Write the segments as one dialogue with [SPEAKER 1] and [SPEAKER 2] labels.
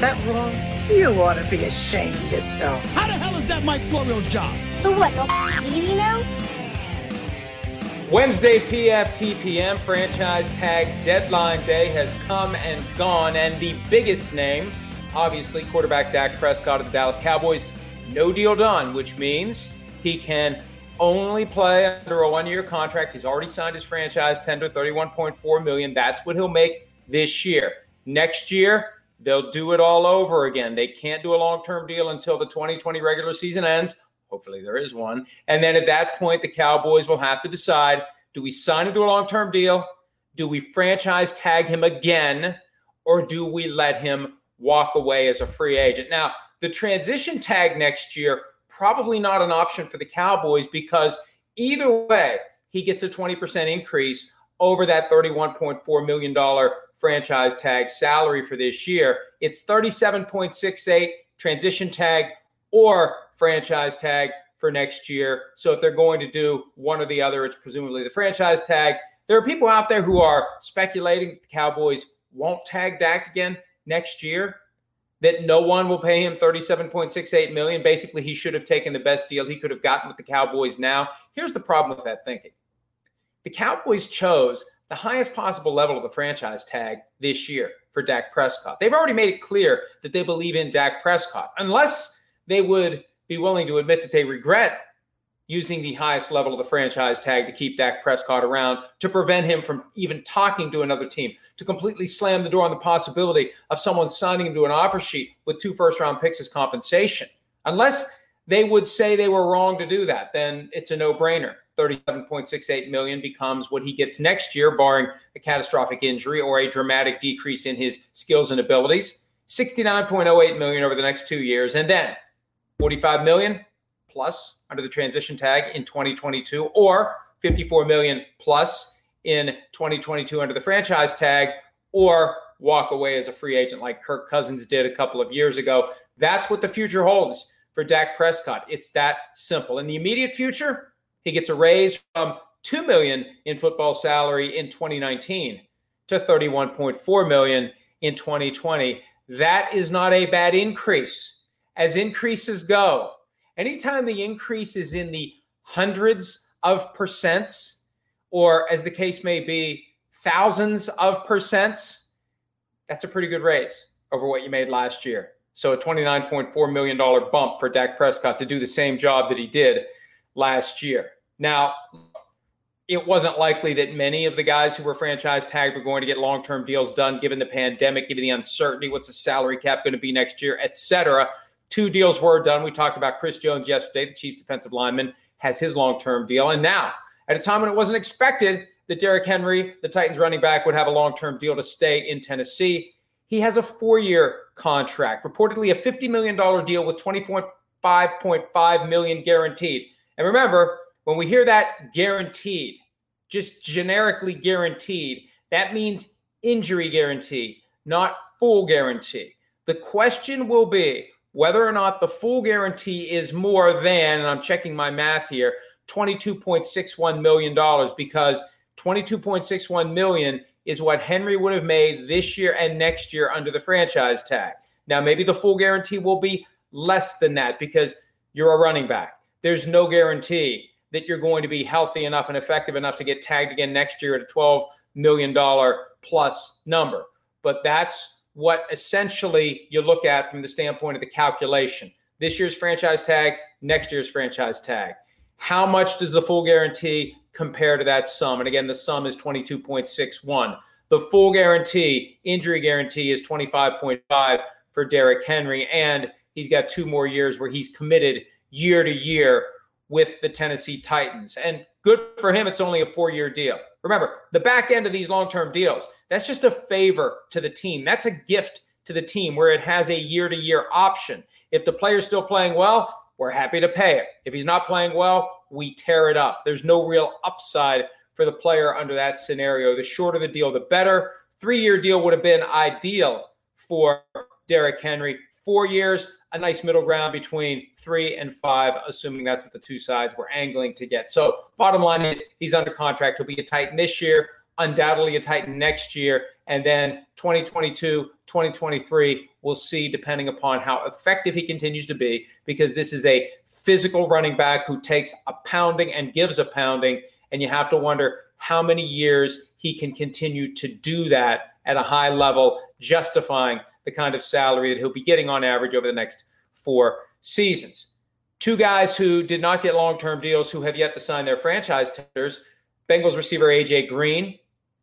[SPEAKER 1] Was that wrong?
[SPEAKER 2] You ought to be ashamed of yourself.
[SPEAKER 3] How the hell is that Mike Florio's job?
[SPEAKER 4] So what, no TV now?
[SPEAKER 5] Wednesday, PFTPM franchise tag deadline day has come and gone, and the biggest name, obviously, quarterback Dak Prescott of the Dallas Cowboys, no deal done, which means he can only play under a one-year contract. He's already signed his franchise tender, 31.4 million. That's what he'll make this year. Next year, they'll do it all over again. They can't do a long-term deal until the 2020 regular season ends. Hopefully, there is one. And then at that point, the Cowboys will have to decide do we sign him to a long term deal? Do we franchise tag him again? Or do we let him walk away as a free agent? Now, the transition tag next year, probably not an option for the Cowboys because either way, he gets a 20% increase over that $31.4 million franchise tag salary for this year. It's 37.68 transition tag or franchise tag for next year. So if they're going to do one or the other, it's presumably the franchise tag. There are people out there who are speculating the Cowboys won't tag Dak again next year. That no one will pay him 37.68 million. Basically, he should have taken the best deal he could have gotten with the Cowboys now. Here's the problem with that thinking. The Cowboys chose the highest possible level of the franchise tag this year for Dak Prescott. They've already made it clear that they believe in Dak Prescott. Unless they would be willing to admit that they regret using the highest level of the franchise tag to keep Dak Prescott around, to prevent him from even talking to another team, to completely slam the door on the possibility of someone signing him to an offer sheet with two first round picks as compensation. Unless they would say they were wrong to do that, then it's a no brainer. 37.68 million becomes what he gets next year, barring a catastrophic injury or a dramatic decrease in his skills and abilities. 69.08 million over the next two years. And then 45 million plus under the transition tag in 2022 or 54 million plus in 2022 under the franchise tag or walk away as a free agent like Kirk Cousins did a couple of years ago. That's what the future holds for Dak Prescott. It's that simple. In the immediate future, he gets a raise from 2 million in football salary in 2019 to 31.4 million in 2020. That is not a bad increase as increases go, anytime the increase is in the hundreds of percents, or as the case may be, thousands of percents, that's a pretty good raise over what you made last year. So a $29.4 million bump for Dak Prescott to do the same job that he did last year. Now, it wasn't likely that many of the guys who were franchise tagged were going to get long-term deals done given the pandemic, given the uncertainty, what's the salary cap going to be next year, et cetera. Two deals were done. We talked about Chris Jones yesterday, the Chiefs defensive lineman, has his long term deal. And now, at a time when it wasn't expected that Derrick Henry, the Titans running back, would have a long term deal to stay in Tennessee, he has a four year contract, reportedly a $50 million deal with 25.5 million guaranteed. And remember, when we hear that guaranteed, just generically guaranteed, that means injury guarantee, not full guarantee. The question will be whether or not the full guarantee is more than, and I'm checking my math here, $22.61 million because 22.61 million is what Henry would have made this year and next year under the franchise tag. Now, maybe the full guarantee will be less than that because you're a running back. There's no guarantee that you're going to be healthy enough and effective enough to get tagged again next year at a $12 million plus number. But that's what essentially you look at from the standpoint of the calculation. This year's franchise tag, next year's franchise tag. How much does the full guarantee compare to that sum? And again, the sum is 22.61. The full guarantee, injury guarantee, is 25.5 for Derrick Henry. And he's got two more years where he's committed year to year with the Tennessee Titans. And good for him, it's only a four year deal. Remember, the back end of these long term deals, that's just a favor to the team. That's a gift to the team where it has a year to year option. If the player's still playing well, we're happy to pay it. If he's not playing well, we tear it up. There's no real upside for the player under that scenario. The shorter the deal, the better. Three year deal would have been ideal for Derrick Henry. Four years, a nice middle ground between three and five, assuming that's what the two sides were angling to get. So, bottom line is he's under contract. He'll be a Titan this year, undoubtedly a Titan next year. And then 2022, 2023, we'll see depending upon how effective he continues to be, because this is a physical running back who takes a pounding and gives a pounding. And you have to wonder how many years he can continue to do that at a high level, justifying the kind of salary that he'll be getting on average over the next four seasons. Two guys who did not get long term deals who have yet to sign their franchise tenders Bengals receiver AJ Green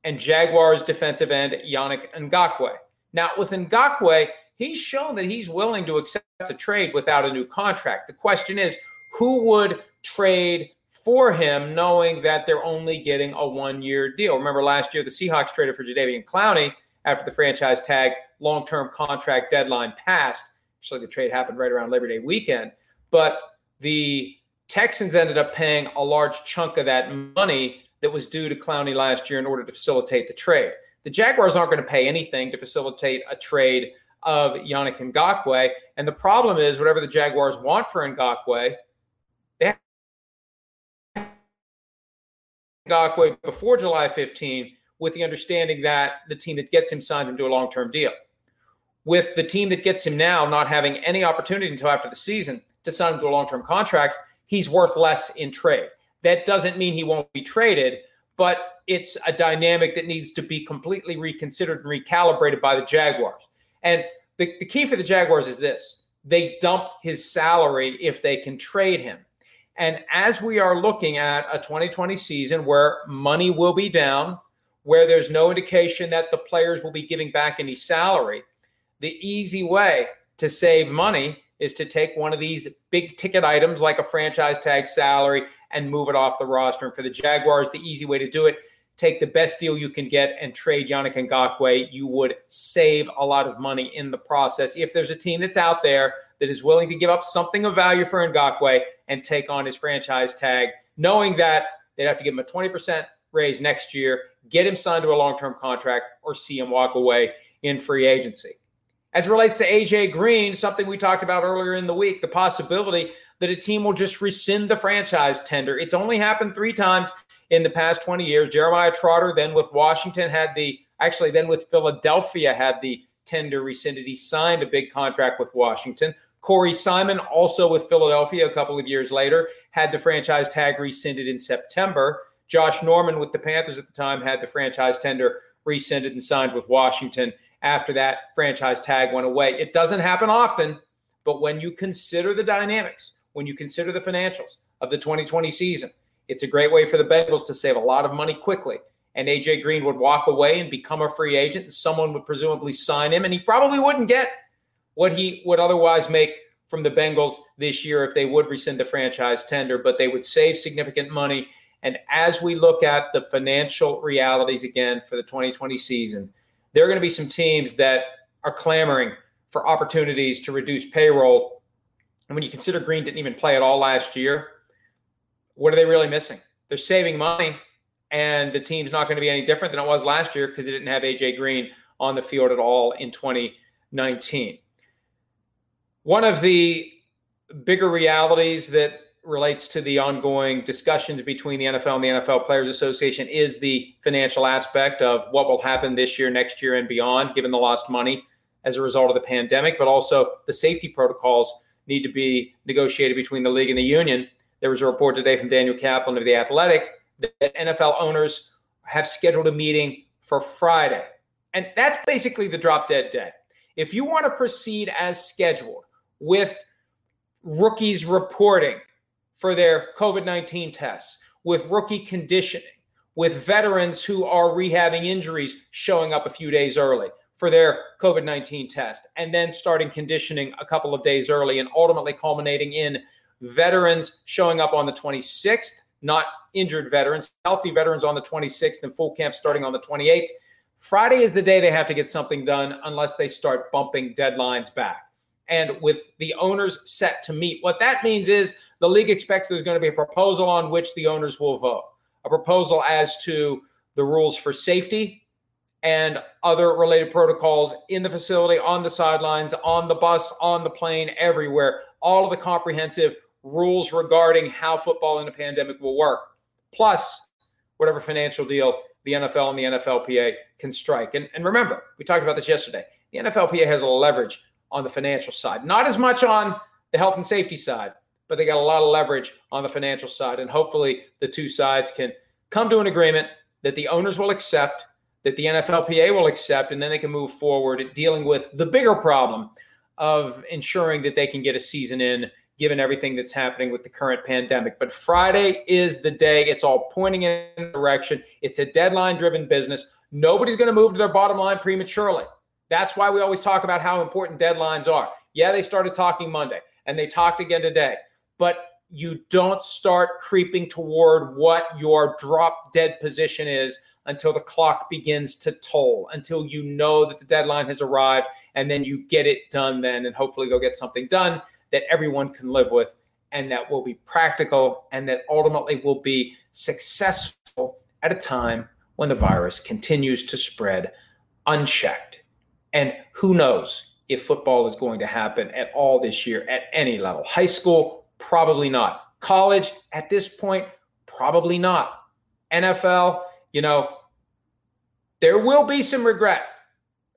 [SPEAKER 5] and Jaguars defensive end Yannick Ngakoue. Now, with Ngakoue, he's shown that he's willing to accept a trade without a new contract. The question is, who would trade for him knowing that they're only getting a one year deal? Remember last year, the Seahawks traded for Jadeveon Clowney after the franchise tag long term contract deadline passed. Actually, the trade happened right around Labor Day weekend. But the Texans ended up paying a large chunk of that money that was due to Clowney last year in order to facilitate the trade. The Jaguars aren't going to pay anything to facilitate a trade of Yannick Ngakoue. And the problem is, whatever the Jaguars want for Ngakoue, they have Ngakoue before July 15 with the understanding that the team that gets him signs him to a long term deal. With the team that gets him now not having any opportunity until after the season to sign him to a long term contract, he's worth less in trade. That doesn't mean he won't be traded, but it's a dynamic that needs to be completely reconsidered and recalibrated by the Jaguars. And the, the key for the Jaguars is this they dump his salary if they can trade him. And as we are looking at a 2020 season where money will be down, where there's no indication that the players will be giving back any salary, the easy way to save money is to take one of these big ticket items like a franchise tag salary and move it off the roster. And for the Jaguars, the easy way to do it, take the best deal you can get and trade Yannick Ngakoue. You would save a lot of money in the process. If there's a team that's out there that is willing to give up something of value for Ngakoue and take on his franchise tag, knowing that they'd have to give him a 20% raise next year, get him signed to a long term contract, or see him walk away in free agency. As it relates to AJ Green, something we talked about earlier in the week, the possibility that a team will just rescind the franchise tender. It's only happened three times in the past 20 years. Jeremiah Trotter, then with Washington, had the actually, then with Philadelphia, had the tender rescinded. He signed a big contract with Washington. Corey Simon, also with Philadelphia a couple of years later, had the franchise tag rescinded in September. Josh Norman with the Panthers at the time had the franchise tender rescinded and signed with Washington after that franchise tag went away. It doesn't happen often, but when you consider the dynamics, when you consider the financials of the 2020 season, it's a great way for the Bengals to save a lot of money quickly. And AJ Green would walk away and become a free agent, and someone would presumably sign him, and he probably wouldn't get what he would otherwise make from the Bengals this year if they would rescind the franchise tender, but they would save significant money and as we look at the financial realities again for the 2020 season, there are going to be some teams that are clamoring for opportunities to reduce payroll. And when you consider Green didn't even play at all last year, what are they really missing? They're saving money, and the team's not going to be any different than it was last year because they didn't have AJ Green on the field at all in 2019. One of the bigger realities that relates to the ongoing discussions between the NFL and the NFL Players Association is the financial aspect of what will happen this year, next year, and beyond, given the lost money as a result of the pandemic, but also the safety protocols need to be negotiated between the league and the union. There was a report today from Daniel Kaplan of The Athletic that NFL owners have scheduled a meeting for Friday. And that's basically the drop dead day. If you want to proceed as scheduled with rookies reporting for their COVID 19 tests, with rookie conditioning, with veterans who are rehabbing injuries showing up a few days early for their COVID 19 test, and then starting conditioning a couple of days early, and ultimately culminating in veterans showing up on the 26th not injured veterans, healthy veterans on the 26th, and full camp starting on the 28th. Friday is the day they have to get something done unless they start bumping deadlines back. And with the owners set to meet, what that means is the league expects there's going to be a proposal on which the owners will vote, a proposal as to the rules for safety and other related protocols in the facility, on the sidelines, on the bus, on the plane, everywhere. All of the comprehensive rules regarding how football in a pandemic will work, plus whatever financial deal the NFL and the NFLPA can strike. And, and remember, we talked about this yesterday. The NFLPA has a leverage on the financial side, not as much on the health and safety side, but they got a lot of leverage on the financial side. And hopefully, the two sides can come to an agreement that the owners will accept, that the NFLPA will accept, and then they can move forward dealing with the bigger problem of ensuring that they can get a season in given everything that's happening with the current pandemic. But Friday is the day. It's all pointing in direction. It's a deadline driven business. Nobody's going to move to their bottom line prematurely. That's why we always talk about how important deadlines are. Yeah, they started talking Monday and they talked again today, but you don't start creeping toward what your drop dead position is until the clock begins to toll, until you know that the deadline has arrived, and then you get it done then, and hopefully they'll get something done that everyone can live with and that will be practical and that ultimately will be successful at a time when the virus continues to spread unchecked. And who knows if football is going to happen at all this year at any level. High school, probably not. College, at this point, probably not. NFL, you know, there will be some regret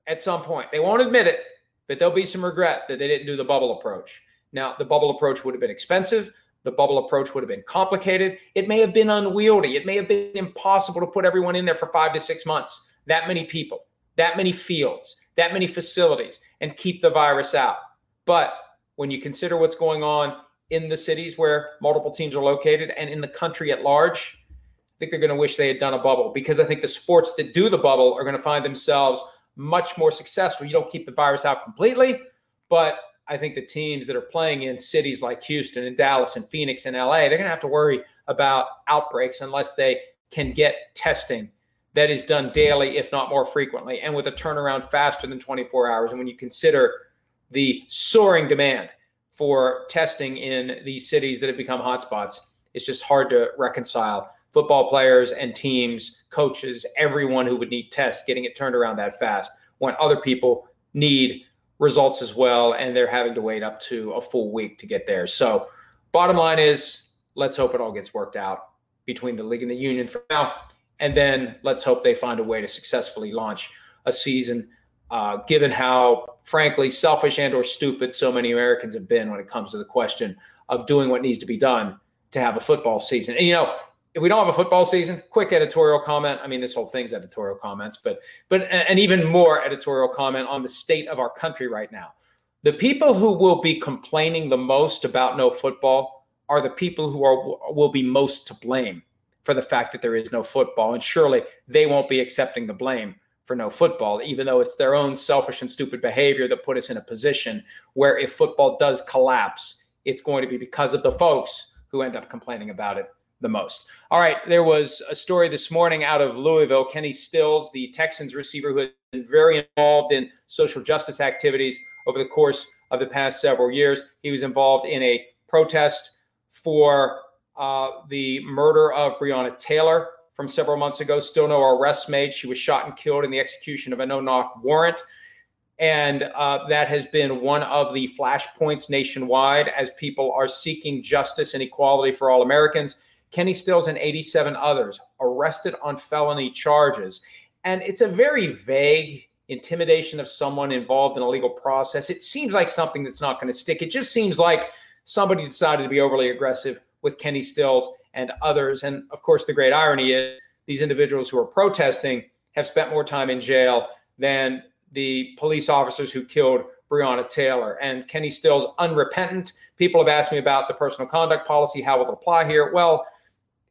[SPEAKER 5] at some point. They won't admit it, but there'll be some regret that they didn't do the bubble approach. Now, the bubble approach would have been expensive. The bubble approach would have been complicated. It may have been unwieldy. It may have been impossible to put everyone in there for five to six months. That many people, that many fields, that many facilities, and keep the virus out. But when you consider what's going on in the cities where multiple teams are located and in the country at large, I think they're going to wish they had done a bubble because I think the sports that do the bubble are going to find themselves much more successful. You don't keep the virus out completely, but I think the teams that are playing in cities like Houston and Dallas and Phoenix and LA, they're going to have to worry about outbreaks unless they can get testing that is done daily, if not more frequently, and with a turnaround faster than 24 hours. And when you consider the soaring demand for testing in these cities that have become hotspots, it's just hard to reconcile football players and teams, coaches, everyone who would need tests getting it turned around that fast when other people need results as well, and they're having to wait up to a full week to get there. So, bottom line is, let's hope it all gets worked out between the league and the union for now, and then let's hope they find a way to successfully launch a season. Uh, given how, frankly, selfish and/or stupid so many Americans have been when it comes to the question of doing what needs to be done to have a football season, and you know, if we don't have a football season, quick editorial comment. I mean, this whole thing's editorial comments, but but and even more editorial comment on the state of our country right now. The people who will be complaining the most about no football are the people who are will be most to blame for the fact that there is no football, and surely they won't be accepting the blame for no football, even though it's their own selfish and stupid behavior that put us in a position where if football does collapse, it's going to be because of the folks who end up complaining about it the most. All right, there was a story this morning out of Louisville. Kenny Stills, the Texans receiver who has been very involved in social justice activities over the course of the past several years. He was involved in a protest for uh, the murder of Breonna Taylor from several months ago. Still no arrest made. She was shot and killed in the execution of a no knock warrant. And uh, that has been one of the flashpoints nationwide as people are seeking justice and equality for all Americans. Kenny Stills and 87 others arrested on felony charges. And it's a very vague intimidation of someone involved in a legal process. It seems like something that's not going to stick. It just seems like somebody decided to be overly aggressive with Kenny Stills and others. And of course, the great irony is these individuals who are protesting have spent more time in jail than the police officers who killed Breonna Taylor. And Kenny Stills, unrepentant. People have asked me about the personal conduct policy. How will it apply here? Well,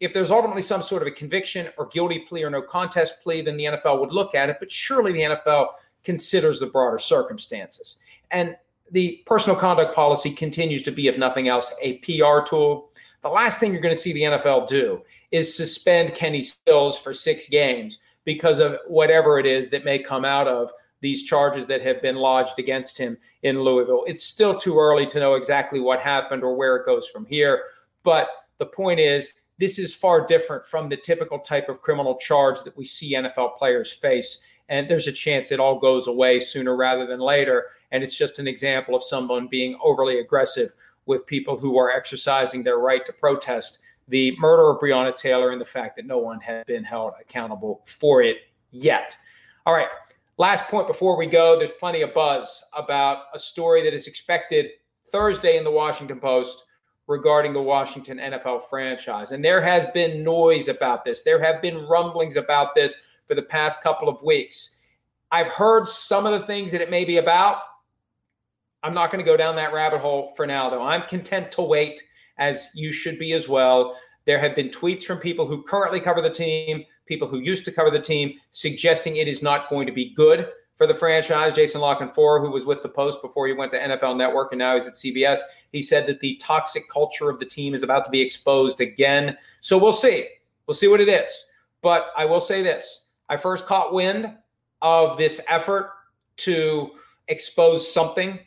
[SPEAKER 5] if there's ultimately some sort of a conviction or guilty plea or no contest plea, then the NFL would look at it. But surely the NFL considers the broader circumstances. And the personal conduct policy continues to be, if nothing else, a PR tool. The last thing you're going to see the NFL do is suspend Kenny Stills for six games because of whatever it is that may come out of these charges that have been lodged against him in Louisville. It's still too early to know exactly what happened or where it goes from here. But the point is, this is far different from the typical type of criminal charge that we see NFL players face. And there's a chance it all goes away sooner rather than later. And it's just an example of someone being overly aggressive with people who are exercising their right to protest the murder of Breonna Taylor and the fact that no one has been held accountable for it yet. All right. Last point before we go there's plenty of buzz about a story that is expected Thursday in the Washington Post regarding the Washington NFL franchise. And there has been noise about this, there have been rumblings about this for the past couple of weeks. I've heard some of the things that it may be about. I'm not going to go down that rabbit hole for now, though. I'm content to wait, as you should be as well. There have been tweets from people who currently cover the team, people who used to cover the team, suggesting it is not going to be good for the franchise. Jason La Canfora, who was with the Post before he went to NFL Network and now he's at CBS, he said that the toxic culture of the team is about to be exposed again. So we'll see. We'll see what it is. But I will say this I first caught wind of this effort to expose something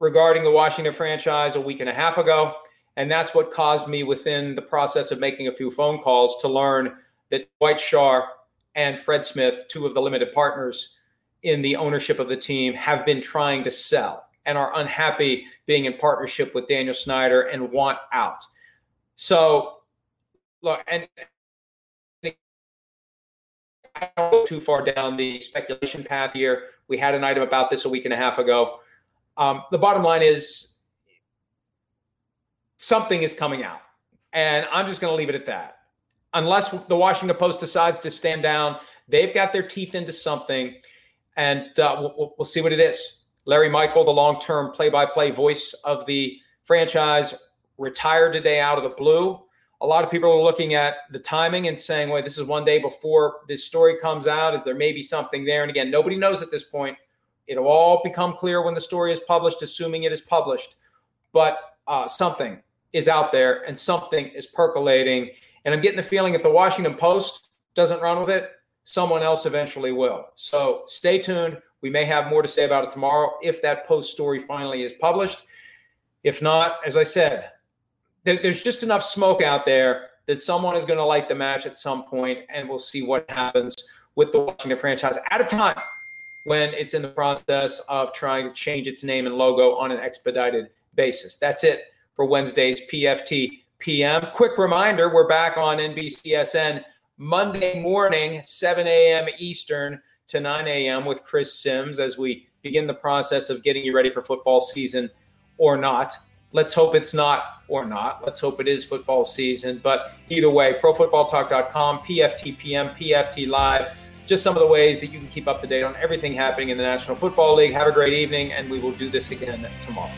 [SPEAKER 5] regarding the Washington franchise a week and a half ago. And that's what caused me within the process of making a few phone calls to learn that Dwight Schar and Fred Smith, two of the limited partners, in the ownership of the team have been trying to sell and are unhappy being in partnership with Daniel Snyder and want out. So, look, and I don't go too far down the speculation path here. We had an item about this a week and a half ago. Um, the bottom line is something is coming out, and I'm just going to leave it at that. Unless the Washington Post decides to stand down, they've got their teeth into something and uh, we'll, we'll, see what it is. Larry Michael, the long term play by play voice of the franchise, retired today out of the blue. A lot of people are looking at the timing and saying, wait, this is one day before this story comes out. Is there maybe something there? And again, nobody knows at this point. It'll all become clear when the story is published, assuming it is published. But uh, something is out there and something is percolating. And I'm getting the feeling if the Washington Post doesn't run with it, someone else eventually will. So stay tuned. We may have more to say about it tomorrow if that post story finally is published. If not, as I said, there's just enough smoke out there that someone is going to light the match at some point, and we'll see what happens with the Washington franchise at a time when it's in the process of trying to change its name and logo on an expedited basis. That's it for Wednesday's PFT PM. Quick reminder we're back on NBCSN Monday morning, 7 a.m. Eastern to 9 a.m. with Chris Sims as we begin the process of getting you ready for football season or not. Let's hope it's not or not. Let's hope it is football season. But either way, profootballtalk.com, PFTPM, PFT Live, just some of the ways that you can keep up to date on everything happening in the National Football League. Have a great evening, and we will do this again tomorrow.